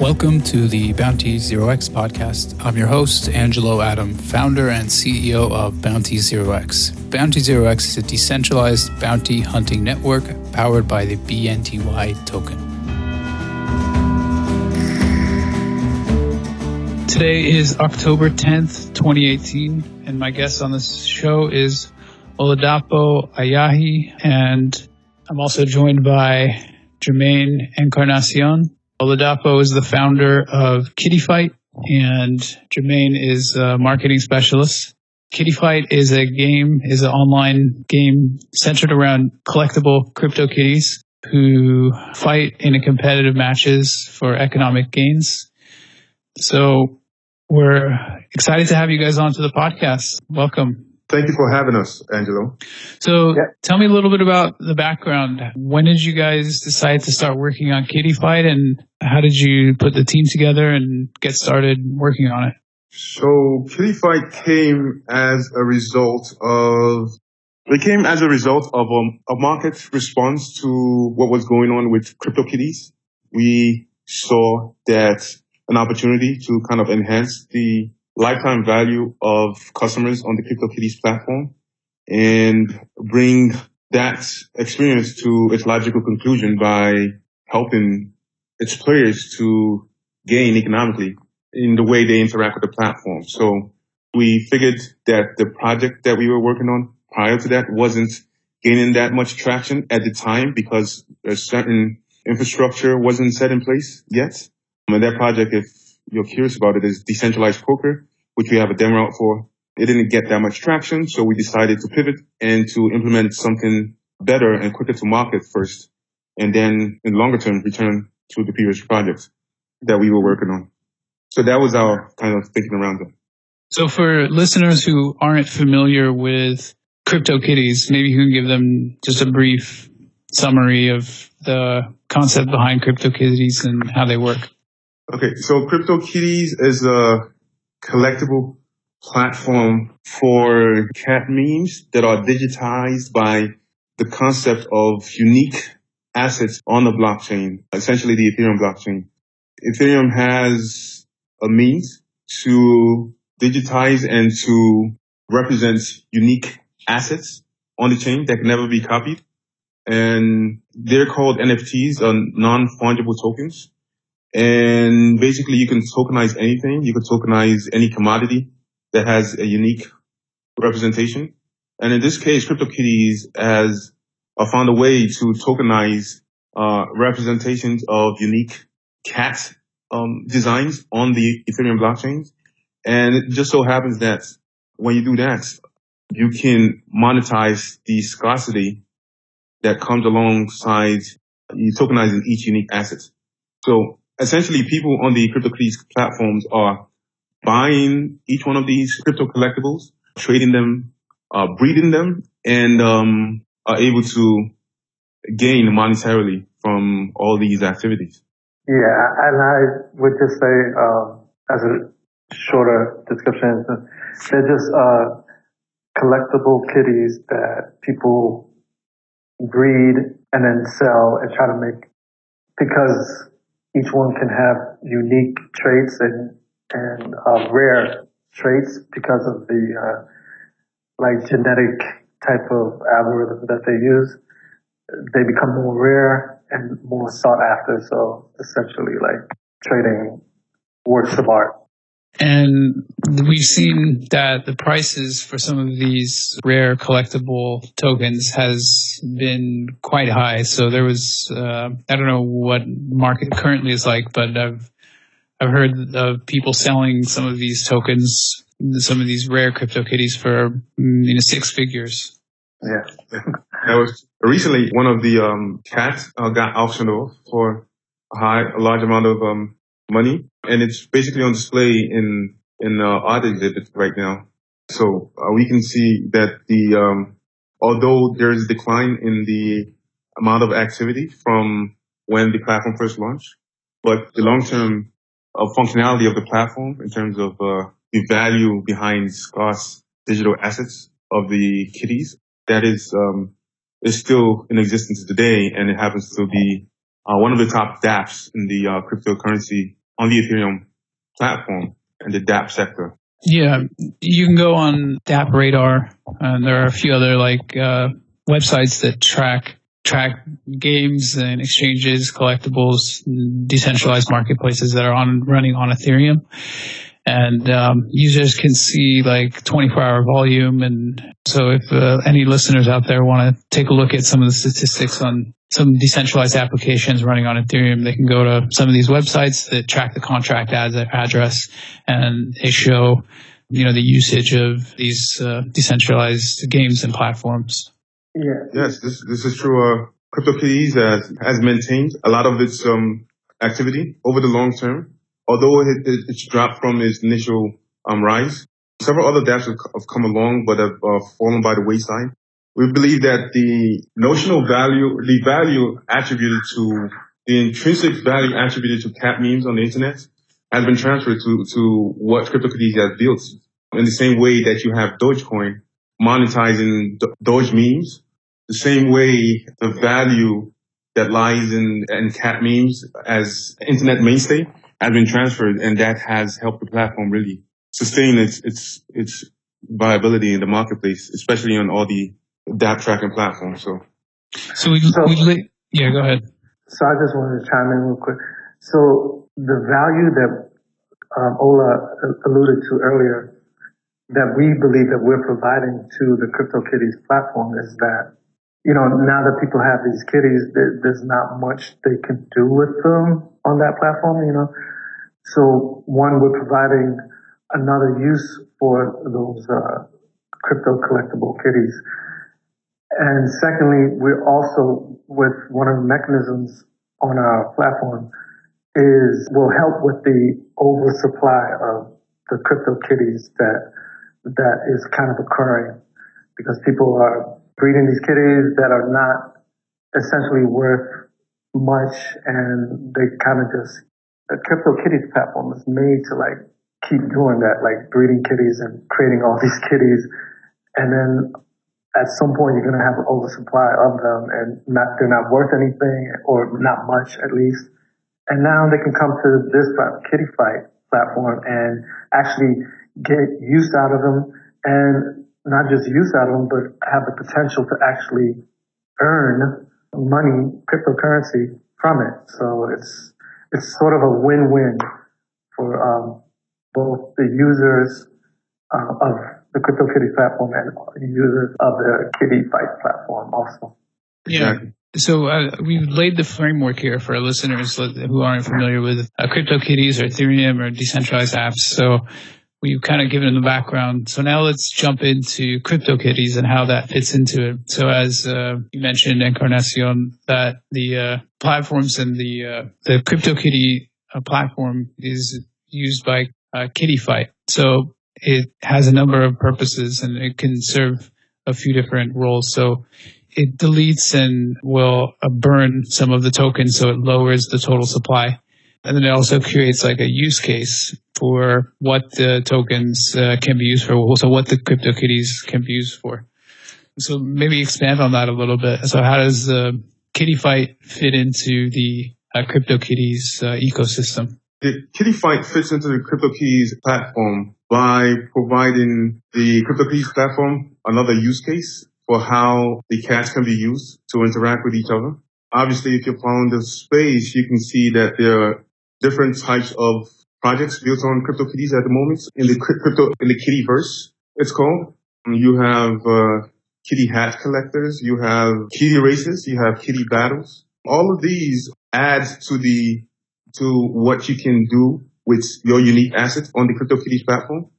Welcome to the Bounty Zero X podcast. I'm your host, Angelo Adam, founder and CEO of Bounty Zero X. Bounty Zero X is a decentralized bounty hunting network powered by the BNTY token. Today is October 10th, 2018, and my guest on this show is Oladapo Ayahi, and I'm also joined by Jermaine Encarnacion. Oladapo is the founder of Kitty Fight, and Jermaine is a marketing specialist. Kitty Fight is a game, is an online game centered around collectible crypto kitties who fight in a competitive matches for economic gains. So we're excited to have you guys on to the podcast. Welcome. Thank you for having us, Angelo. So yeah. tell me a little bit about the background. When did you guys decide to start working on Kitty Fight and how did you put the team together and get started working on it? So Kitty Fight came as a result of it came as a result of um, a market response to what was going on with CryptoKitties. We saw that an opportunity to kind of enhance the lifetime value of customers on the CryptoKitties platform and bring that experience to its logical conclusion by helping its players to gain economically in the way they interact with the platform. So we figured that the project that we were working on prior to that wasn't gaining that much traction at the time because a certain infrastructure wasn't set in place yet. And that project, if you're curious about it, is decentralized poker which we have a demo out for. It didn't get that much traction, so we decided to pivot and to implement something better and quicker to market first, and then in longer term return to the previous projects that we were working on. So that was our kind of thinking around it. So for listeners who aren't familiar with CryptoKitties, maybe you can give them just a brief summary of the concept behind CryptoKitties and how they work. Okay, so CryptoKitties is a collectible platform for cat memes that are digitized by the concept of unique assets on the blockchain, essentially the Ethereum blockchain. Ethereum has a means to digitize and to represent unique assets on the chain that can never be copied. And they're called NFTs, or non-fungible tokens. And basically you can tokenize anything. You can tokenize any commodity that has a unique representation. And in this case, CryptoKitties has uh, found a way to tokenize uh, representations of unique cat um, designs on the Ethereum blockchain. And it just so happens that when you do that, you can monetize the scarcity that comes alongside you tokenizing each unique asset. So essentially people on the CryptoKitties platforms are buying each one of these crypto collectibles, trading them, uh, breeding them, and um, are able to gain monetarily from all these activities. Yeah, and I would just say, um, as a shorter description, they're just uh, collectible kitties that people breed and then sell and try to make because each one can have unique traits and and uh, rare traits because of the uh, like genetic type of algorithm that they use. They become more rare and more sought after. So essentially, like trading works of art. And we've seen that the prices for some of these rare collectible tokens has been quite high. So there was, uh, I don't know what market currently is like, but I've, I've heard of people selling some of these tokens, some of these rare crypto kitties for mm, you know, six figures. Yeah. that was recently one of the, um, cats uh, got auctioned off for a high, a large amount of, um, money, and it's basically on display in in uh, art exhibits right now. So uh, we can see that the um, although there is decline in the amount of activity from when the platform first launched, but the long term uh, functionality of the platform in terms of uh, the value behind scarce digital assets of the kitties that is um, is still in existence today, and it happens to be uh, one of the top dApps in the uh, cryptocurrency on the Ethereum platform and the dApp sector. Yeah, you can go on DappRadar, and there are a few other like uh, websites that track track games and exchanges, collectibles, decentralized marketplaces that are on running on Ethereum. And um, users can see like 24 hour volume. And so if uh, any listeners out there want to take a look at some of the statistics on some decentralized applications running on Ethereum, they can go to some of these websites that track the contract ad- address and they show, you know, the usage of these uh, decentralized games and platforms. Yeah. Yes, this this is true. Uh, CryptoKitties has has maintained a lot of its um activity over the long term, although it, it, it's dropped from its initial um rise. Several other dApps have, have come along, but have uh, fallen by the wayside. We believe that the notional value, the value attributed to the intrinsic value attributed to cat memes on the internet has been transferred to, to what CryptoKitties has built. In the same way that you have Dogecoin monetizing Doge memes, the same way the value that lies in, in cat memes as internet mainstay has been transferred and that has helped the platform really sustain its, its, its viability in the marketplace, especially on all the dApp tracking platform. So, so we, so, we yeah, go ahead. So I just wanted to chime in real quick. So the value that um, Ola alluded to earlier that we believe that we're providing to the CryptoKitties platform is that, you know, now that people have these kitties, there's not much they can do with them on that platform, you know. So one, we're providing another use for those uh, crypto collectible kitties. And secondly, we're also with one of the mechanisms on our platform is will help with the oversupply of the crypto kitties that that is kind of occurring because people are breeding these kitties that are not essentially worth much and they kind of just the crypto kitties platform is made to like keep doing that like breeding kitties and creating all these kitties. And then at some point you're going to have an oversupply of them and not they're not worth anything or not much at least and now they can come to this kitty fight platform and actually get use out of them and not just use out of them, but have the potential to actually earn money, cryptocurrency from it. So it's, it's sort of a win-win for um, both the users uh, of the CryptoKitty platform and users of the Kitty Fight platform also. Yeah. So uh, we've laid the framework here for our listeners who aren't familiar with uh, CryptoKitties or Ethereum or decentralized apps. So we've kind of given them the background. So now let's jump into CryptoKitties and how that fits into it. So as uh, you mentioned, Encarnacion, that the uh, platforms and the uh, the CryptoKitty uh, platform is used by uh, Kitty Fight. So it has a number of purposes and it can serve a few different roles. So it deletes and will uh, burn some of the tokens, so it lowers the total supply. And then it also creates like a use case for what the tokens uh, can be used for. So what the Crypto CryptoKitties can be used for. So maybe expand on that a little bit. So how does the Kitty Fight fit into the uh, CryptoKitties uh, ecosystem? The Kitty Fight fits into the Crypto CryptoKitties platform by providing the CryptoKitties platform another use case for how the cats can be used to interact with each other. Obviously, if you're following the space, you can see that there are different types of projects built on CryptoKitties at the moment in the crypto in the kitty verse. It's called. You have uh, kitty hat collectors. You have kitty races. You have kitty battles. All of these add to the to what you can do with your unique assets on the CryptoKitties platform.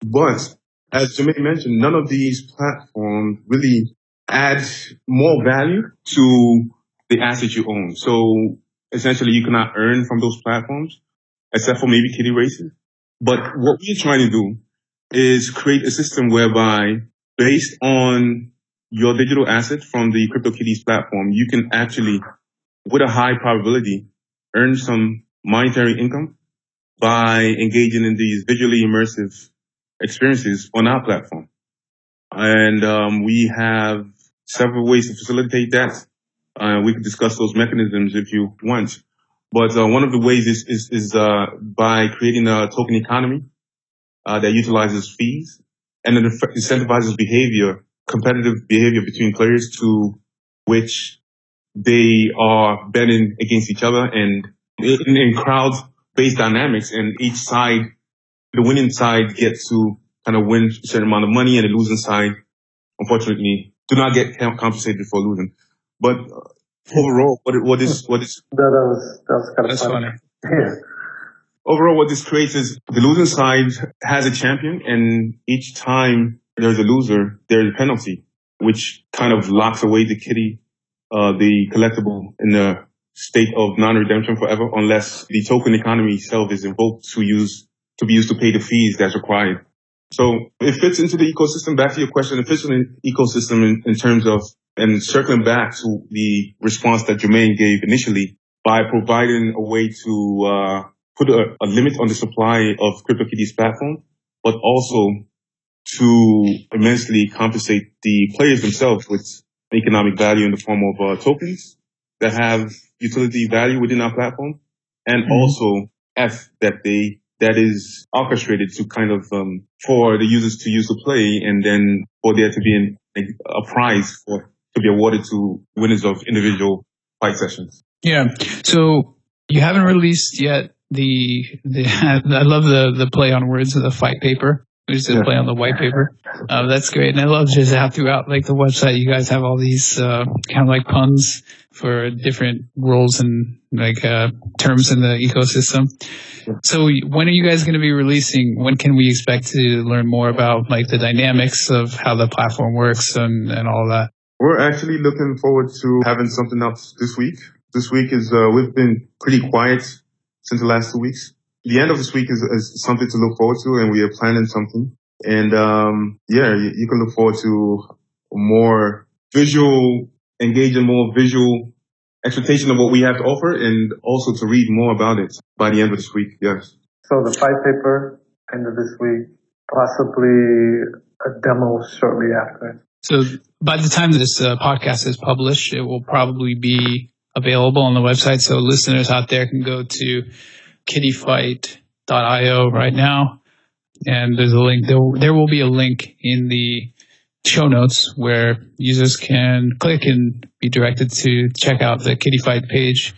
But as Jermaine mentioned, none of these platforms really add more value to the assets you own. So essentially you cannot earn from those platforms, except for maybe kitty races. But what we're trying to do is create a system whereby based on your digital asset from the CryptoKitties platform, you can actually, with a high probability, earn some monetary income by engaging in these visually immersive experiences on our platform. And um, we have several ways to facilitate that. Uh, we could discuss those mechanisms if you want. But uh, one of the ways is is, is uh, by creating a token economy uh, that utilizes fees and it incentivizes behavior, competitive behavior between players to which they are betting against each other and in, in crowd-based dynamics. And each side, the winning side gets to kind of win a certain amount of money, and the losing side, unfortunately, do not get compensated for losing. But uh, overall, what what is what is that, that was that was kind of funny. funny. Yeah. overall what this creates is the losing side has a champion, and each time there's a loser, there's a penalty, which kind of locks away the kitty, uh, the collectible in the state of non-redemption forever, unless the token economy itself is invoked to use to be used to pay the fees that's required. So it fits into the ecosystem. Back to your question, it fits in the ecosystem in, in terms of, and circling back to the response that Jermaine gave initially by providing a way to uh, put a, a limit on the supply of CryptoKitties platform, but also to immensely compensate the players themselves with economic value in the form of uh, tokens that have utility value within our platform, and Mhm. also F that they that is orchestrated to kind of um, for the users to use to play, and then for there to be an, a, a prize for to be awarded to winners of individual fight sessions. Yeah. So you haven't released yet the the I love the the play on words of the fight paper. Is a play on the white paper. Uh, that's great. And I love just how throughout like the website you guys have all these uh, kind of like puns for different roles and like uh, terms in the ecosystem. So when are you guys going to be releasing? When can we expect to learn more about like the dynamics of how the platform works and, and all that? We're actually looking forward to having something else this week. This week is uh, we've been pretty quiet since the last two weeks. The end of this week is, is something to look forward to, and we are planning something. And um, yeah, you, you can look forward to more visual, engaging more visual expectation of what we have to offer, and also to read more about it by the end of this week. Yes. So the fight paper end of this week, possibly a demo shortly after. So by the time this uh, podcast is published, it will probably be available on the website. So listeners out there can go to kittyfight.io right now. And there's a link. There, there will be a link in the show notes where users can click and be directed to check out the Kitty Fight page.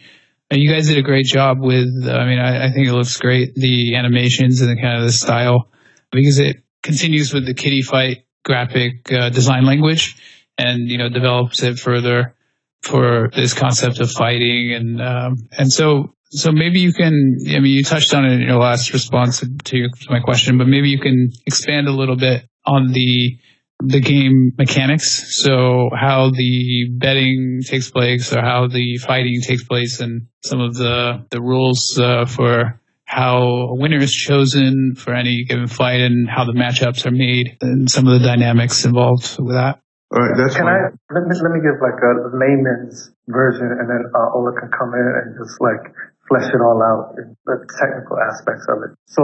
And you guys did a great job with, I mean, I, I think it looks great, the animations and the kind of the style, because it continues with the Kitty Fight graphic uh, design language and, you know, develops it further for this concept of fighting. And, um, and so, so maybe you can, I mean, you touched on it in your last response to, your, to my question, but maybe you can expand a little bit on the, the game mechanics. So how the betting takes place or how the fighting takes place and some of the, the rules uh, for how a winner is chosen for any given fight and how the matchups are made and some of the dynamics involved with that. All right. That's Can fine. I let me let me give like a layman's version, and then uh, Ola can come in and just like flesh it all out, in the technical aspects of it. So,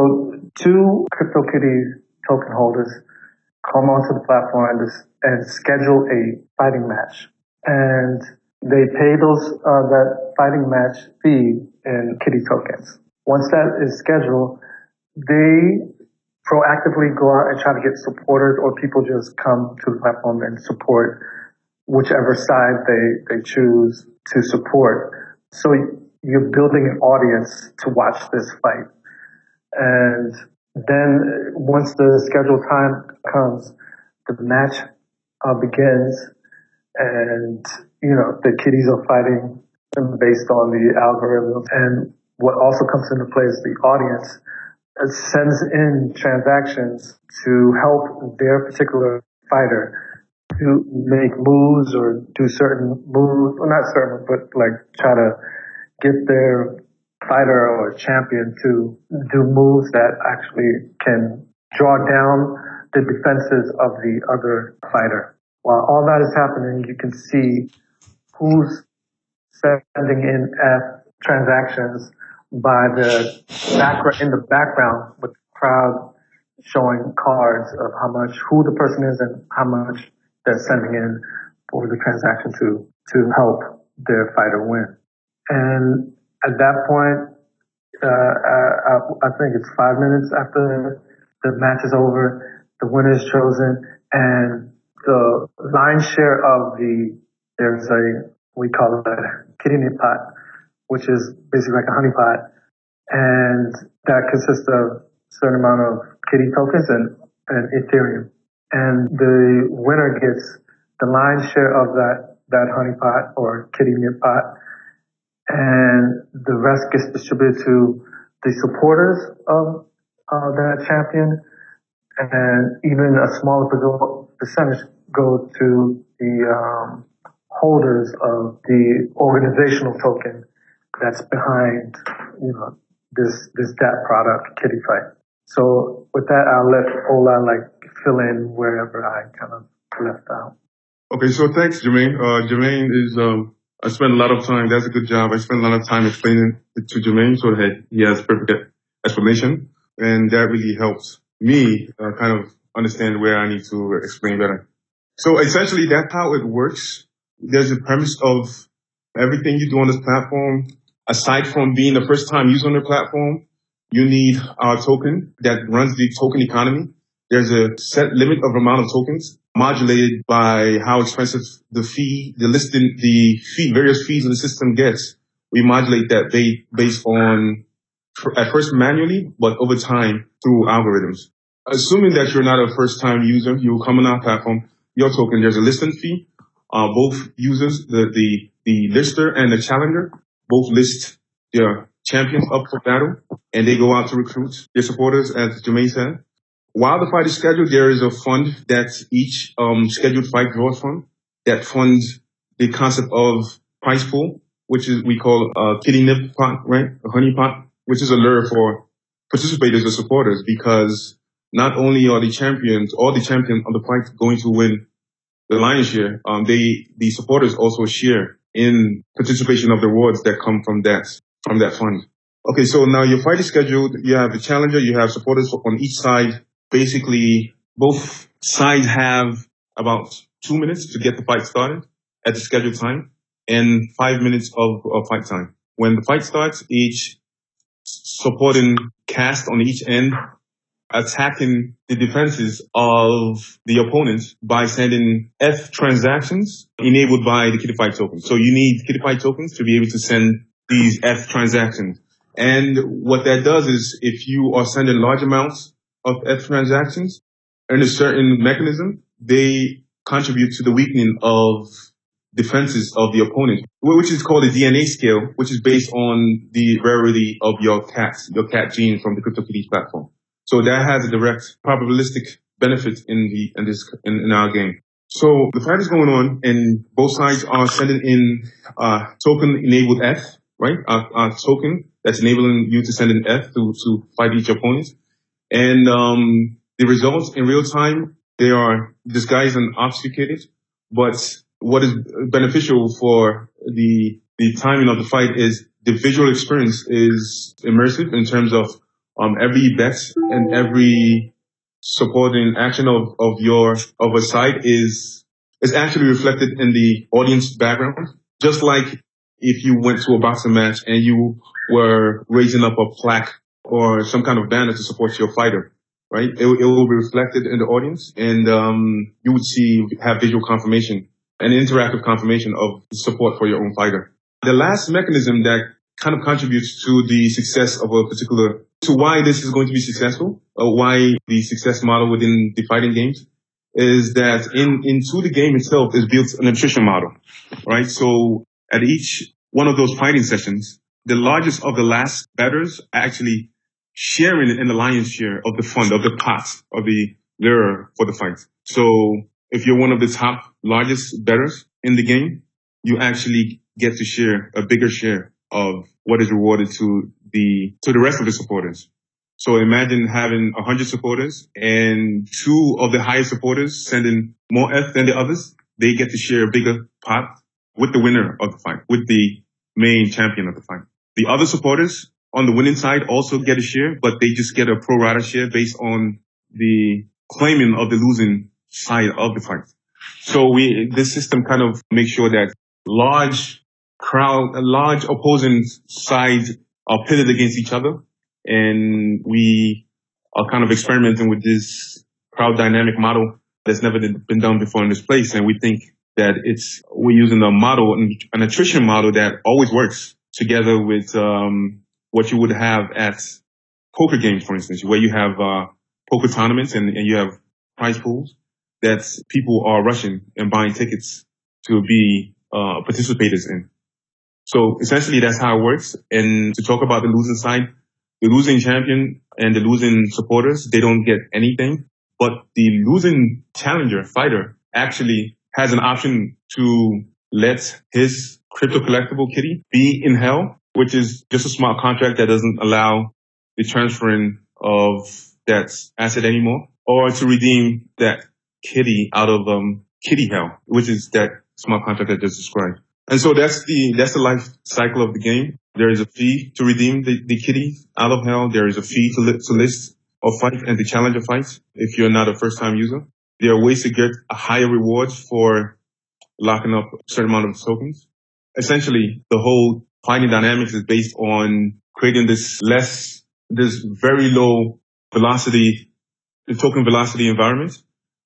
two CryptoKitties token holders come onto the platform and, and schedule a fighting match, and they pay those uh, that fighting match fee in Kitty tokens. Once that is scheduled, they proactively go out and try to get supporters or people just come to the platform and support whichever side they, they choose to support. So you're building an audience to watch this fight. And then once the scheduled time comes, the match uh, begins and, you know, the kiddies are fighting based on the algorithm. And what also comes into play is the audience sends in transactions to help their particular fighter to make moves or do certain moves, well not certain, but like try to get their fighter or champion to do moves that actually can draw down the defenses of the other fighter. While all that is happening, you can see who's sending in F transactions by the background in the background with the crowd showing cards of how much who the person is and how much they're sending in for the transaction to to help their fighter win. And at that point, uh, I, I think it's five minutes after the match is over, the winner is chosen, and the lion's share of the there's a we call it nip pot, which is basically like a honey pot, and that consists of a certain amount of kitty tokens and, and Ethereum. And the winner gets the lion's share of that, that honey pot or kitty nip pot. And the rest gets distributed to the supporters of uh, that champion. And even a smaller percentage go to the um, holders of the organizational token that's behind, you know, this this DApp product, Kitty Fight. So with that, I'll let Ola like fill in wherever I kind of left out. Okay, so thanks, Jermaine. Uh, Jermaine is um, I spent a lot of time. That's a good job. I spent a lot of time explaining it to Jermaine so that he has perfect explanation, and that really helps me uh, kind of understand where I need to explain better. So essentially, that's how it works. There's a premise of everything you do on this platform aside from being the first time user on the platform, you need a token that runs the token economy. There's a set limit of amount of tokens modulated by how expensive the fee, the listing, the fee, various fees in the system gets. We modulate that based on at first manually, but over time through algorithms. Assuming that you're not a first time user, you come on our platform, your token, there's a listing fee. Uh, both users, the, the, the lister and the challenger both list their champions up for battle and they go out to recruit their supporters, as Jermaine said. While the fight is scheduled, there is a fund that each um, scheduled fight draws from that funds the concept of prize pool, which is we call a kitty nip pot, right? A honey pot, which is a lure for participators or supporters because not only are the champions, all the champions of the fight going to win the lion's share, um, they, the supporters also share in participation of the awards that come from that from that fund. Okay, so now your fight is scheduled. You have the challenger, you have supporters on each side. Basically, both sides have about two minutes to get the fight started at the scheduled time and five minutes of, of fight time. When the fight starts, each supporting cast on each end attacking the defenses of the opponent by sending F transactions enabled by the Kitty tokens. So you need Kitty tokens to be able to send these F transactions. And what that does is if you are sending large amounts of F transactions and a certain mechanism, they contribute to the weakening of defenses of the opponent, which is called a DNA scale, which is based on the rarity of your cat, your cat gene from the CryptoKitties platform. So that has a direct probabilistic benefit in the in this in, in our game. So the fight is going on, and both sides are sending in uh, token enabled F, right? A, a, token that's enabling you to send an F to to fight each opponent, and um, the results in real time they are disguised and obfuscated. But what is beneficial for the the timing of the fight is the visual experience is immersive in terms of um, every bet and every supporting action of, of your, of a side is, is actually reflected in the audience background. Just like if you went to a boxing match and you were raising up a plaque or some kind of banner to support your fighter, right? It, it will be reflected in the audience and, um, you would see, have visual confirmation and interactive confirmation of support for your own fighter. The last mechanism that kind of contributes to the success of a particular, to why this is going to be successful, or why the success model within the fighting games is that in, into the game itself is built an attrition model, right? So at each one of those fighting sessions, the largest of the last batters actually sharing in the lion's share of the fund, of the pot, of the lure for the fight. So if you're one of the top largest bettors in the game, you actually get to share a bigger share of what is rewarded to the to the rest of the supporters. So imagine having 100 supporters and two of the highest supporters sending more F than the others. They get to share a bigger pot with the winner of the fight, with the main champion of the fight. The other supporters on the winning side also get a share, but they just get a pro rata share based on the claiming of the losing side of the fight. So we, this system kind of makes sure that large crowd, large opposing sides are pitted against each other. And we are kind of experimenting with this crowd dynamic model that's never been done before in this place. And we think that it's, we're using a model, an attrition model that always works together with, um, what you would have at poker games, for instance, where you have, uh, poker tournaments and, and you have prize pools that people are rushing and buying tickets to be, uh, participators in. So essentially that's how it works. And to talk about the losing side, the losing champion and the losing supporters, they don't get anything, but the losing challenger fighter actually has an option to let his crypto collectible kitty be in hell, which is just a smart contract that doesn't allow the transferring of that asset anymore or to redeem that kitty out of, um, kitty hell, which is that smart contract I just described. And so that's the, that's the life cycle of the game. There is a fee to redeem the, the kitty out of hell. There is a fee to, li- to list or fight and to challenge a fight if you're not a first time user. There are ways to get a higher reward for locking up a certain amount of tokens. Essentially, the whole fighting dynamics is based on creating this less, this very low velocity, the token velocity environment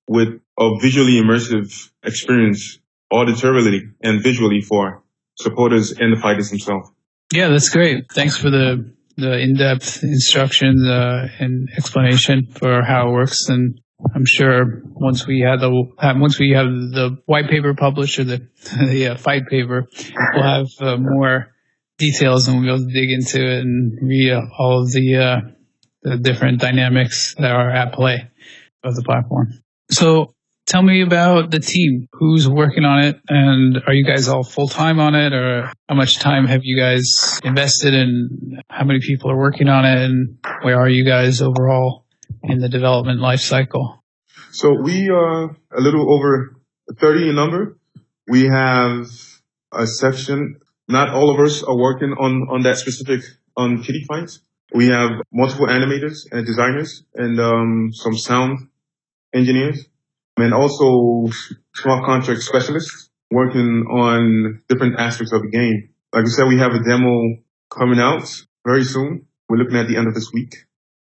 with a visually immersive experience auditorily and visually for supporters and the fighters themselves. Yeah, that's great. Thanks for the the in-depth instruction uh, and explanation for how it works. And I'm sure once we have the once we have the white paper published or the the uh, fight paper, we'll have uh, more details and we'll be able to dig into it and read all of the uh, the different dynamics that are at play of the platform. So tell me about the team. Who's working on it? And are you guys all full time on it? Or how much time have you guys invested in? How many people are working on it? And where are you guys overall in the development life cycle? So we are a little over 30 in number. We have a section. Not all of us are working on, on that specific on kitty fights. We have multiple animators and designers and um, some sound engineers and also smart contract specialists working on different aspects of the game. Like I said, we have a demo coming out very soon. We're looking at the end of this week.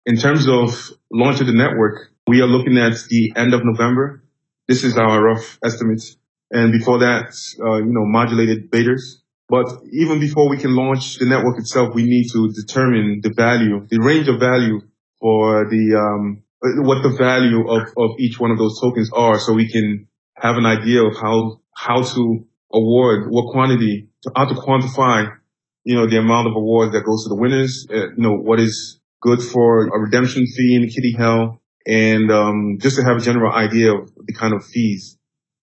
In terms of launching the network, we are looking at the end of November. This is our rough estimate. And before that, uh, you know, modulated betas. But even before we can launch the network itself, we need to determine the value, the range of value for the um, what the value of, of each one of those tokens are so we can have an idea of how, how to award, what quantity, to, how to quantify, you know, the amount of awards that goes to the winners, uh, you know, what is good for a redemption fee in kitty hell, and um, just to have a general idea of the kind of fees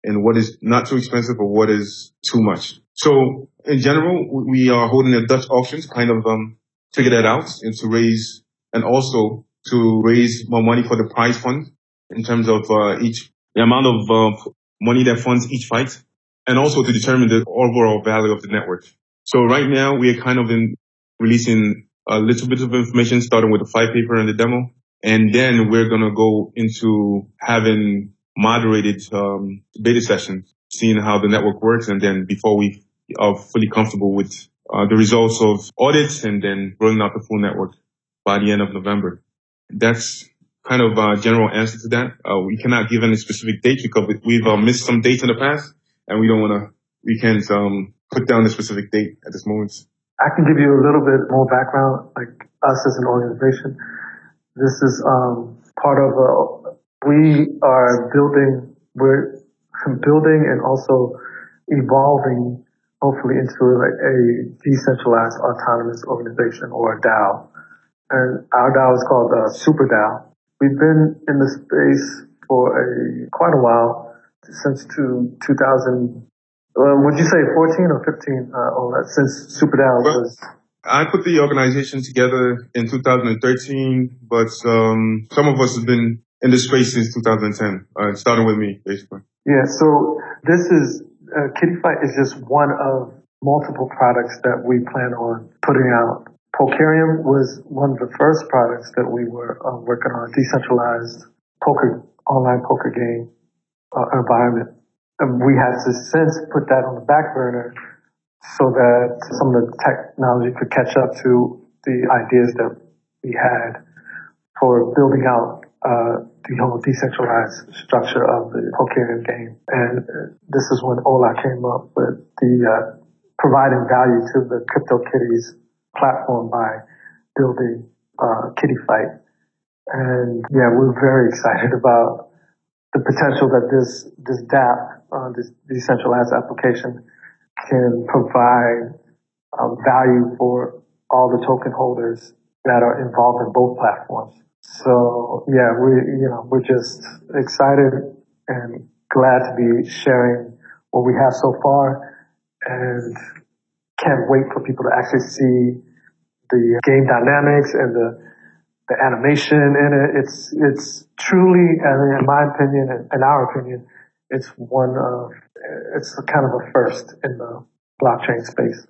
and what is not too expensive or what is too much. So in general, we are holding a Dutch auction to kind of um, figure that out and to raise and also to raise more money for the prize fund in terms of uh, each the amount of uh, money that funds each fight, and also to determine the overall value of the network. So right now we are kind of in releasing a little bit of information, starting with the fight paper and the demo, and then we're gonna go into having moderated um, beta sessions, seeing how the network works, and then before we are fully comfortable with uh, the results of audits, and then rolling out the full network by the end of November that's kind of a general answer to that. Uh, we cannot give any specific dates because we've uh, missed some dates in the past, and we don't want to. We can't um, put down a specific date at this moment. I can give you a little bit more background, like us as an organization. This is um, part of a. We are building. We're building and also evolving, hopefully, into like a decentralized autonomous organization or a DAO and our DAO is called uh, Super DAO. We've been in the space for a quite a while since to 2000. Uh, would you say 14 or 15? Uh, since Super DAO well, was. I put the organization together in 2013, but um, some of us have been in this space since 2010, uh, starting with me, basically. Yeah. So this is uh, Kitty Fight is just one of multiple products that we plan on putting out Pokerium was one of the first products that we were uh, working on, decentralized poker, online poker game uh, environment. And we had to since put that on the back burner so that some of the technology could catch up to the ideas that we had for building out uh, the whole decentralized structure of the Pokerium game. And this is when Ola came up with the uh, providing value to the CryptoKitties platform by building uh, Kitty Fight. And yeah, we're very excited about the potential that this this DApp, uh, this decentralized application, can provide uh, value for all the token holders that are involved in both platforms. So yeah, we you know we're just excited and glad to be sharing what we have so far, and can't wait for people to actually see the game dynamics and the the animation in it. It's it's truly, in my opinion, and in our opinion, it's one of it's kind of a first in the blockchain space.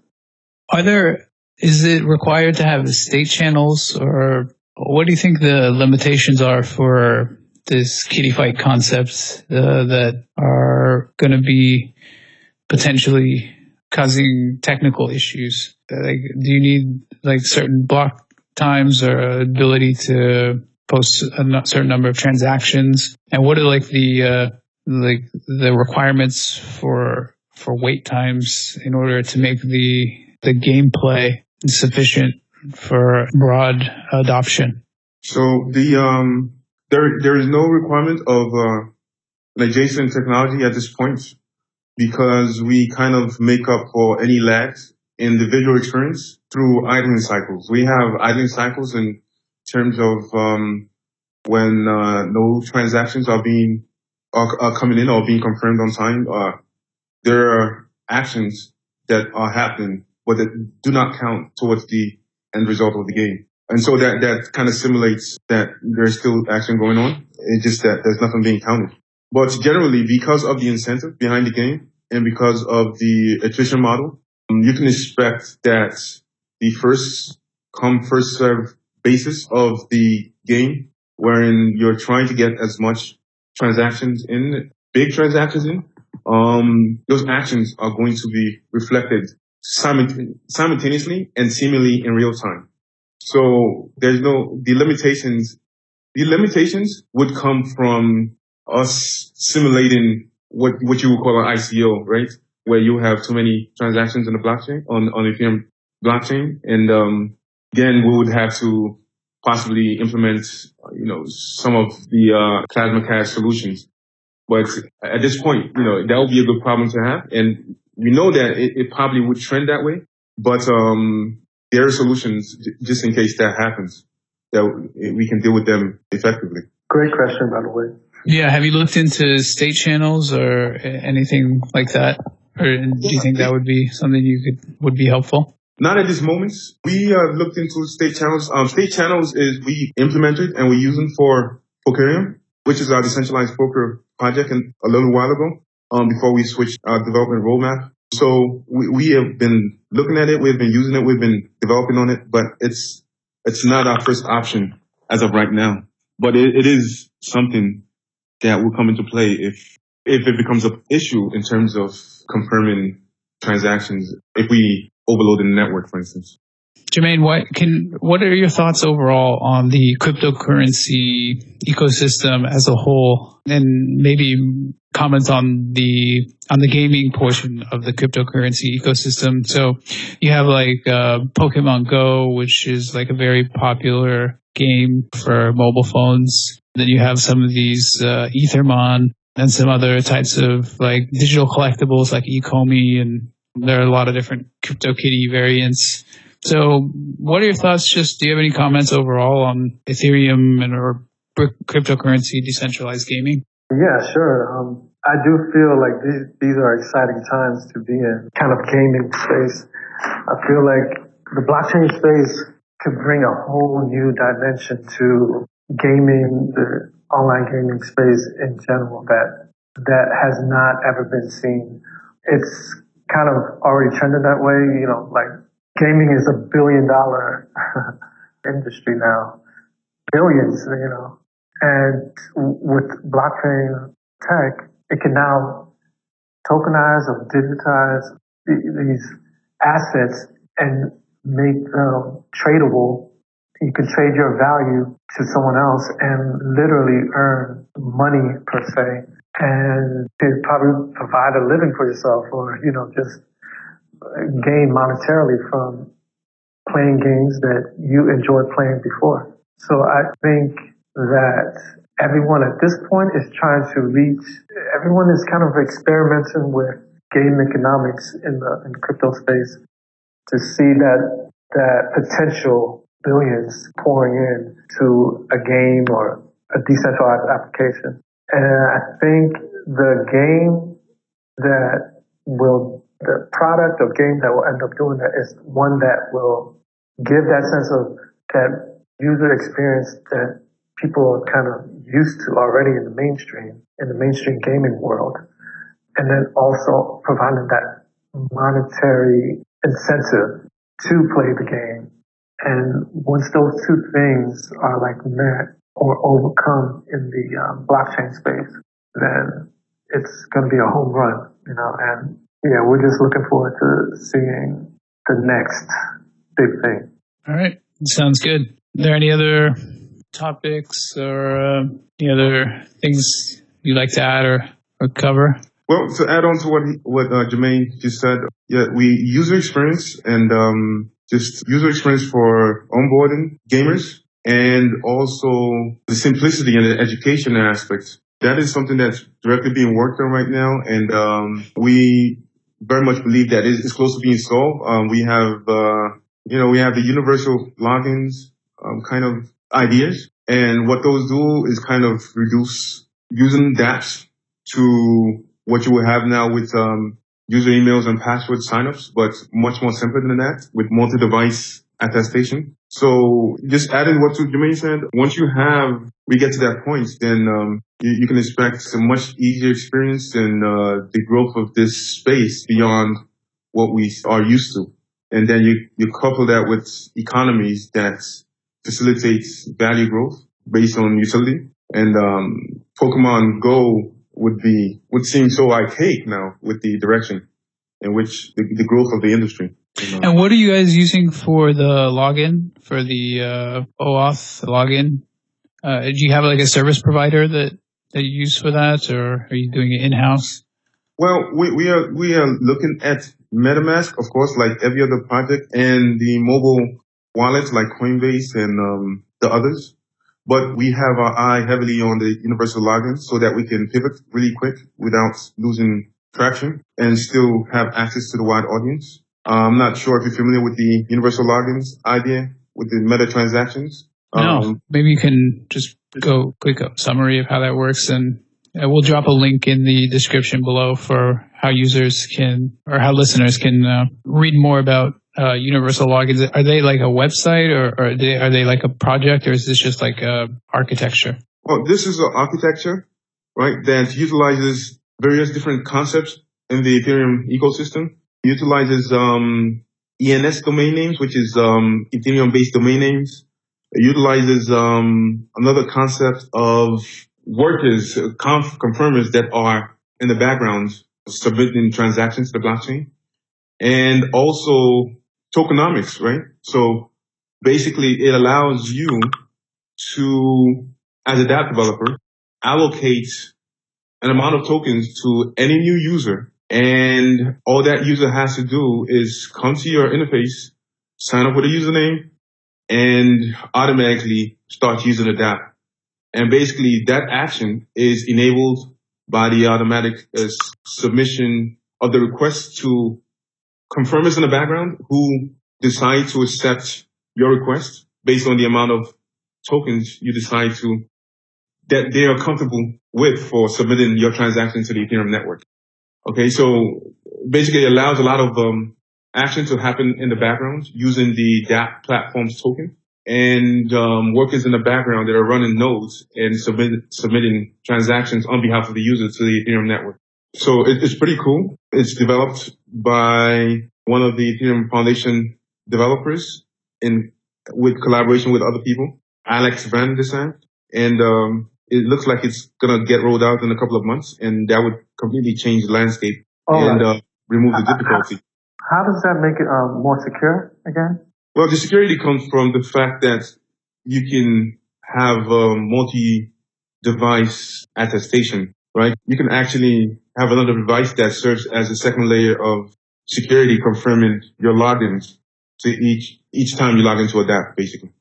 Are there is it required to have state channels or what do you think the limitations are for this kitty fight concepts uh, that are going to be potentially causing technical issues? Like, do you need like certain block times or ability to post a certain number of transactions? And what are like the uh, like the requirements for for wait times in order to make the the gameplay sufficient for broad adoption? So the um, there there is no requirement of uh, an adjacent technology at this point because we kind of make up for any lags in the visual experience through idling cycles. We have idling cycles in terms of um, when uh, no transactions are being are, are, coming in or being confirmed on time. Uh, there are actions that are happening, but that do not count towards the end result of the game. And so that, that kind of simulates that there's still action going on. It's just that there's nothing being counted. But generally, because of the incentive behind the game and because of the attrition model, um, you can expect that the first come, first serve basis of the game, wherein you're trying to get as much transactions in, big transactions in, um, those actions are going to be reflected simultaneously and seemingly in real time. So there's no, the limitations, the limitations would come from us simulating what, what you would call an ICO, right? Where you have too many transactions in the blockchain, on, on Ethereum blockchain. And, um, again, we would have to possibly implement, you know, some of the, uh, plasma cash solutions. But at this point, you know, that would be a good problem to have. And we know that it, it probably would trend that way. But, um, there are solutions just in case that happens that we can deal with them effectively. Great question, by the way. Yeah. Have you looked into state channels or anything like that? Or do you think that would be something you could, would be helpful? Not at this moment. We uh, looked into state channels. Um, state channels is we implemented and we use them for Pokerium, which is our decentralized poker project and a little while ago, um, before we switched our development roadmap. So we, we have been looking at it. We've been using it. We've been developing on it, but it's, it's not our first option as of right now, but it, it is something that will come into play if, if it becomes an issue in terms of confirming transactions. If we overload the network, for instance. Jermaine, what can what are your thoughts overall on the cryptocurrency ecosystem as a whole, and maybe comments on the on the gaming portion of the cryptocurrency ecosystem? So, you have like uh, Pokemon Go, which is like a very popular game for mobile phones. Then you have some of these uh, Etheremon and some other types of like digital collectibles like Ecomi, and there are a lot of different CryptoKitty variants. So, what are your thoughts? Just do you have any comments overall on Ethereum and or cryptocurrency decentralized gaming? Yeah, sure. Um, I do feel like these, these are exciting times to be in kind of gaming space. I feel like the blockchain space could bring a whole new dimension to gaming, the online gaming space in general that that has not ever been seen. It's kind of already trending that way, you know, like gaming is a billion dollar industry now. Billions, you know. And with blockchain tech, it can now tokenize or digitize these assets and make them tradable. You can trade your value to someone else and literally earn money per se and to probably provide a living for yourself or, you know, just gain monetarily from playing games that you enjoyed playing before. So I think that everyone at this point is trying to reach, everyone is kind of experimenting with game economics in the, in crypto space to see that, that potential billions pouring in to a game or a decentralized application. And I think the game that will, the product or game that will end up doing that is one that will give that sense of that user experience that people are kind of used to already in the mainstream, in the mainstream gaming world. And then also providing that monetary incentive to play the game. And once those two things are like met, or overcome in the um, blockchain space, then it's going to be a home run, you know. And yeah, we're just looking forward to seeing the next big thing. All right, sounds good. Are there any other topics or uh, any other things you'd like to add or, or cover? Well, to add on to what he, what uh, Jermaine just said, yeah, we user experience and um, just user experience for onboarding gamers and also the simplicity and the education aspect. That is something that's directly being worked on right now, and um, we very much believe that it's close to being solved. Um, we have, uh, you know, we have the universal logins um, kind of ideas, and what those do is kind of reduce using dApps to what you will have now with um, user emails and password signups, but much more simpler than that with multi-device attestation. So just adding what Jermaine said, once you have, we get to that point, then um, you, you, can expect a much easier experience and uh, the growth of this space beyond what we are used to. And then you, you couple that with economies that facilitates value growth based on utility. And um, Pokemon Go would be would seem so archaic now with the direction in which the, the growth of the industry. And what are you guys using for the login for the uh, OAuth login? Uh, do you have like a service provider that that you use for that, or are you doing it in house? Well, we, we are we are looking at MetaMask, of course, like every other project, and the mobile wallets like Coinbase and um, the others. But we have our eye heavily on the universal login so that we can pivot really quick without losing traction and still have access to the wide audience. I'm not sure if you're familiar with the universal logins idea with the meta transactions. No, um, maybe you can just go quick summary of how that works and we'll drop a link in the description below for how users can or how listeners can uh, read more about uh, universal logins. Are they like a website or, or are, they, are they like a project or is this just like a architecture? Well, this is an architecture, right, that utilizes various different concepts in the Ethereum ecosystem utilizes um, ENS domain names, which is um, Ethereum-based domain names. It utilizes um, another concept of workers, conf- confirmers that are in the background submitting transactions to the blockchain, and also tokenomics, right? So basically, it allows you to, as a dApp developer, allocate an amount of tokens to any new user and all that user has to do is come to your interface, sign up with a username, and automatically start using the dApp. And basically that action is enabled by the automatic uh, submission of the request to confirmers in the background who decide to accept your request based on the amount of tokens you decide to that they are comfortable with for submitting your transaction to the Ethereum network. Okay, so basically it allows a lot of um, action to happen in the background using the dApp platform's token and um, workers in the background that are running nodes and submit, submitting transactions on behalf of the user to the Ethereum network. So it, it's pretty cool. It's developed by one of the Ethereum Foundation developers in with collaboration with other people, Alex Van de Sande. And um, it looks like it's gonna get rolled out in a couple of months, and that would completely change the landscape and uh, remove the difficulty. How does that make it uh, more secure again? Well, the security comes from the fact that you can have a multi-device attestation, right? You can actually have another device that serves as a second layer of security confirming your logins to each, each time you log into a DApp, basically.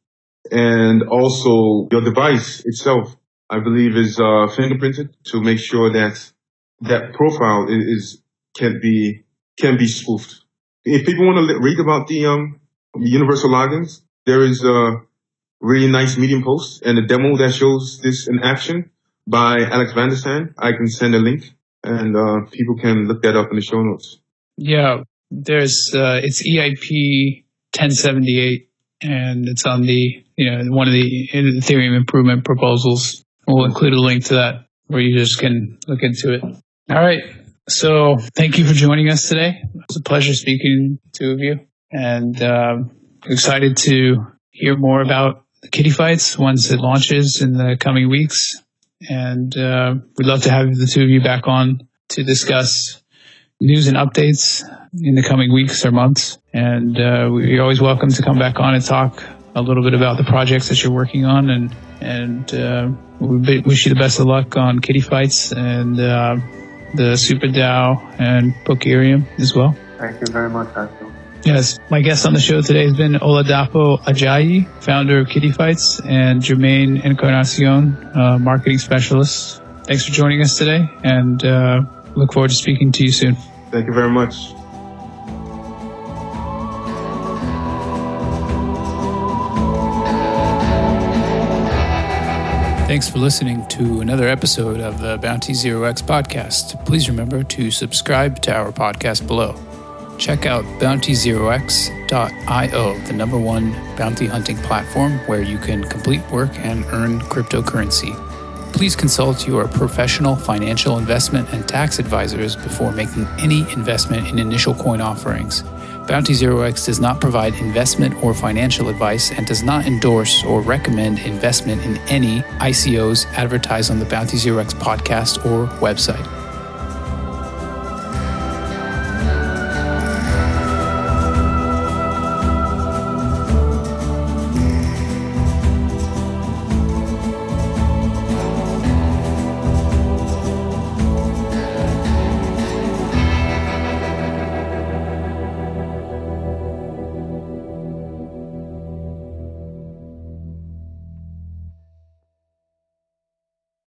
And also your device itself, I believe is, uh, fingerprinted to make sure that that profile is, can be, can be spoofed. If people want to read about the, um, universal logins, there is a really nice Medium post and a demo that shows this in action by Alex van de Sande. I can send a link and uh, people can look that up in the show notes. Yeah, there's uh, it's EIP 1078, and it's on the you know one of the Ethereum improvement proposals. We'll include a link to that where you just can look into it. All right. So thank you for joining us today. It was a pleasure speaking to of you, and um, excited to hear more about the kitty fights once it launches in the coming weeks. And uh, we'd love to have the two of you back on to discuss news and updates in the coming weeks or months. And uh, we're always welcome to come back on and talk a little bit about the projects that you're working on. And and uh, we wish you the best of luck on kitty fights and uh, the Super DAO and Pokerium as well. Thank you very much, Axel. Yes, my guest on the show today has been Oladapo Ajayi, founder of Kitty Fights, and Jermaine Encarnacion, uh, marketing specialist. Thanks for joining us today, and uh, look forward to speaking to you soon. Thank you very much. Thanks for listening to another episode of the Bounty Zero X podcast. Please remember to subscribe to our podcast below check out bountyzerox.io, the number one bounty hunting platform where you can complete work and earn cryptocurrency. Please consult your professional financial investment and tax advisors before making any investment in initial coin offerings. Bounty Zero X does not provide investment or financial advice and does not endorse or recommend investment in any ICOs advertised on the Bounty Zero X podcast or website.